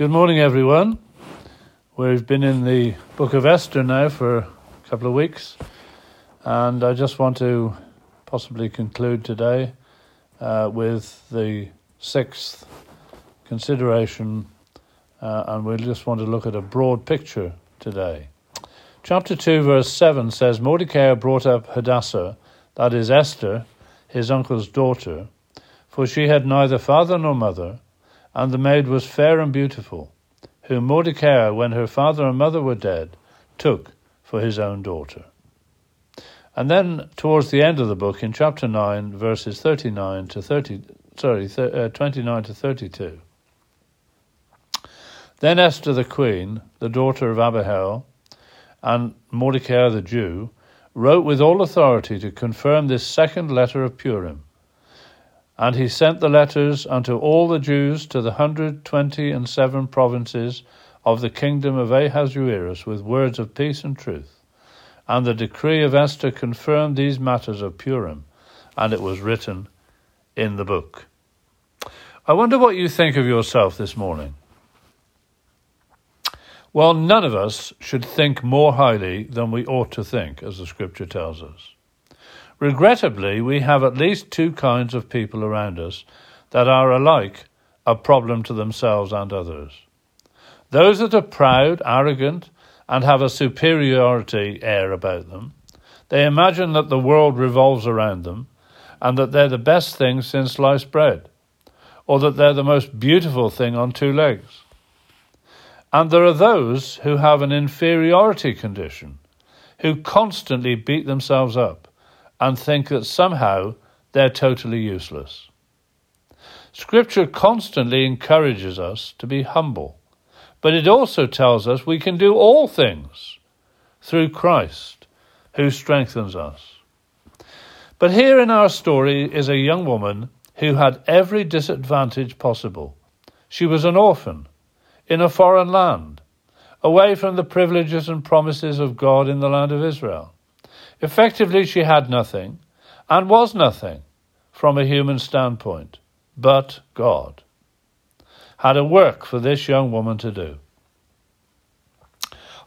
Good morning, everyone. We've been in the book of Esther now for a couple of weeks, and I just want to possibly conclude today uh, with the sixth consideration, uh, and we just want to look at a broad picture today. Chapter 2, verse 7 says Mordecai brought up Hadassah, that is Esther, his uncle's daughter, for she had neither father nor mother, and the maid was fair and beautiful, whom Mordecai, when her father and mother were dead, took for his own daughter. And then, towards the end of the book, in chapter 9, verses 39 to 30, sorry, th- uh, 29 to 32. Then Esther the queen, the daughter of Abihail, and Mordecai the Jew, wrote with all authority to confirm this second letter of Purim. And he sent the letters unto all the Jews to the hundred twenty and seven provinces of the kingdom of Ahasuerus with words of peace and truth. And the decree of Esther confirmed these matters of Purim, and it was written in the book. I wonder what you think of yourself this morning. Well, none of us should think more highly than we ought to think, as the scripture tells us. Regrettably, we have at least two kinds of people around us that are alike a problem to themselves and others. Those that are proud, arrogant, and have a superiority air about them. They imagine that the world revolves around them and that they're the best thing since sliced bread, or that they're the most beautiful thing on two legs. And there are those who have an inferiority condition, who constantly beat themselves up and think that somehow they're totally useless. Scripture constantly encourages us to be humble, but it also tells us we can do all things through Christ who strengthens us. But here in our story is a young woman who had every disadvantage possible. She was an orphan in a foreign land, away from the privileges and promises of God in the land of Israel. Effectively, she had nothing and was nothing from a human standpoint, but God had a work for this young woman to do.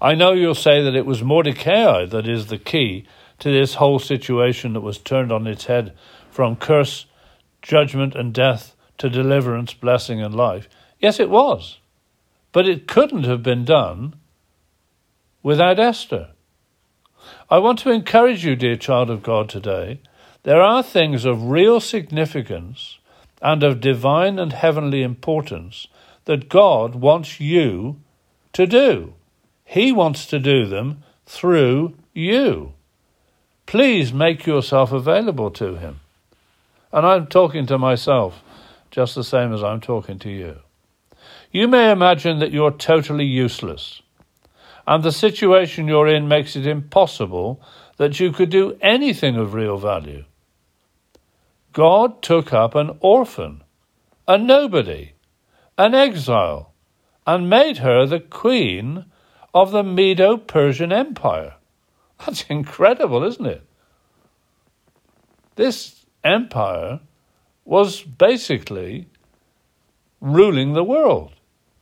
I know you'll say that it was Mordecai that is the key to this whole situation that was turned on its head from curse, judgment, and death to deliverance, blessing, and life. Yes, it was. But it couldn't have been done without Esther. I want to encourage you, dear child of God, today. There are things of real significance and of divine and heavenly importance that God wants you to do. He wants to do them through you. Please make yourself available to Him. And I'm talking to myself just the same as I'm talking to you. You may imagine that you're totally useless, and the situation you're in makes it impossible that you could do anything of real value. God took up an orphan, a nobody, an exile, and made her the queen of the Medo Persian Empire. That's incredible, isn't it? This empire was basically ruling the world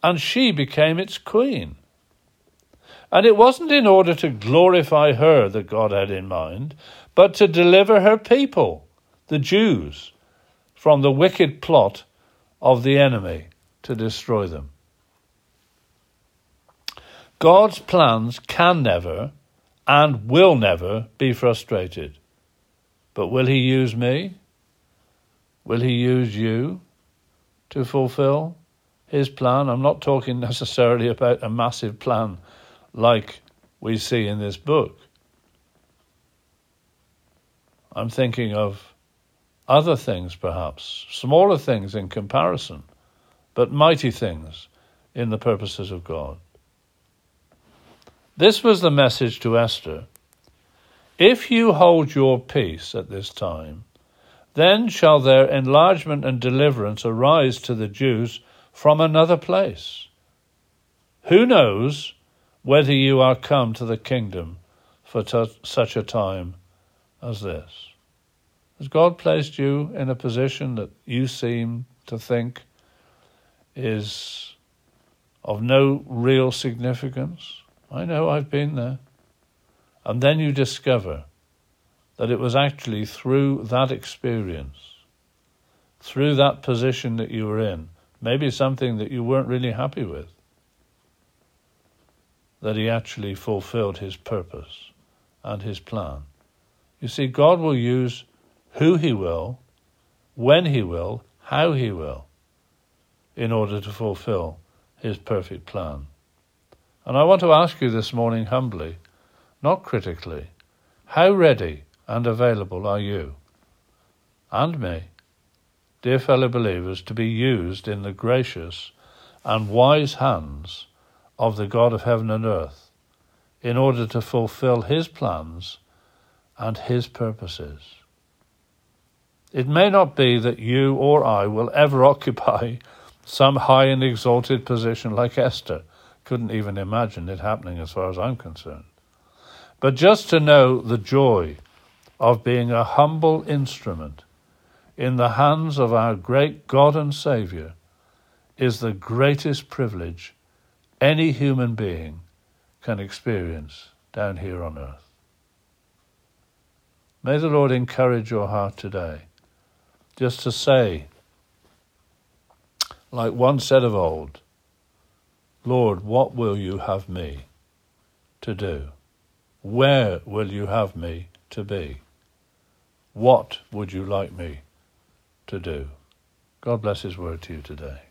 and she became its queen. And it wasn't in order to glorify her that God had in mind, but to deliver her people, the Jews, from the wicked plot of the enemy to destroy them. God's plans can never and will never be frustrated. But will He use me? Will He use you to fulfill his plan. I'm not talking necessarily about a massive plan like we see in this book. I'm thinking of other things, perhaps, smaller things in comparison, but mighty things in the purposes of God. This was the message to Esther. If you hold your peace at this time, then shall their enlargement and deliverance arise to the Jews from another place. Who knows whether you are come to the kingdom for t- such a time as this? Has God placed you in a position that you seem to think is of no real significance. I know I've been there. And then you discover that it was actually through that experience, through that position that you were in, maybe something that you weren't really happy with, that he actually fulfilled his purpose and his plan. You see, God will use who he will, when he will, how he will, in order to fulfill his perfect plan. And I want to ask you this morning humbly, not critically, how ready and available are you and me, dear fellow believers, to be used in the gracious and wise hands of the God of heaven and earth in order to fulfill his plans and his purposes? It may not be that you or I will ever occupy some high and exalted position like Esther. Couldn't even imagine it happening as far as I'm concerned. But just to know the joy of being a humble instrument in the hands of our great God and Saviour is the greatest privilege any human being can experience down here on earth. May the Lord encourage your heart today just to say, like one said of old, Lord, what will you have me to do? Where will you have me to be? What would you like me to do? God bless His word to you today.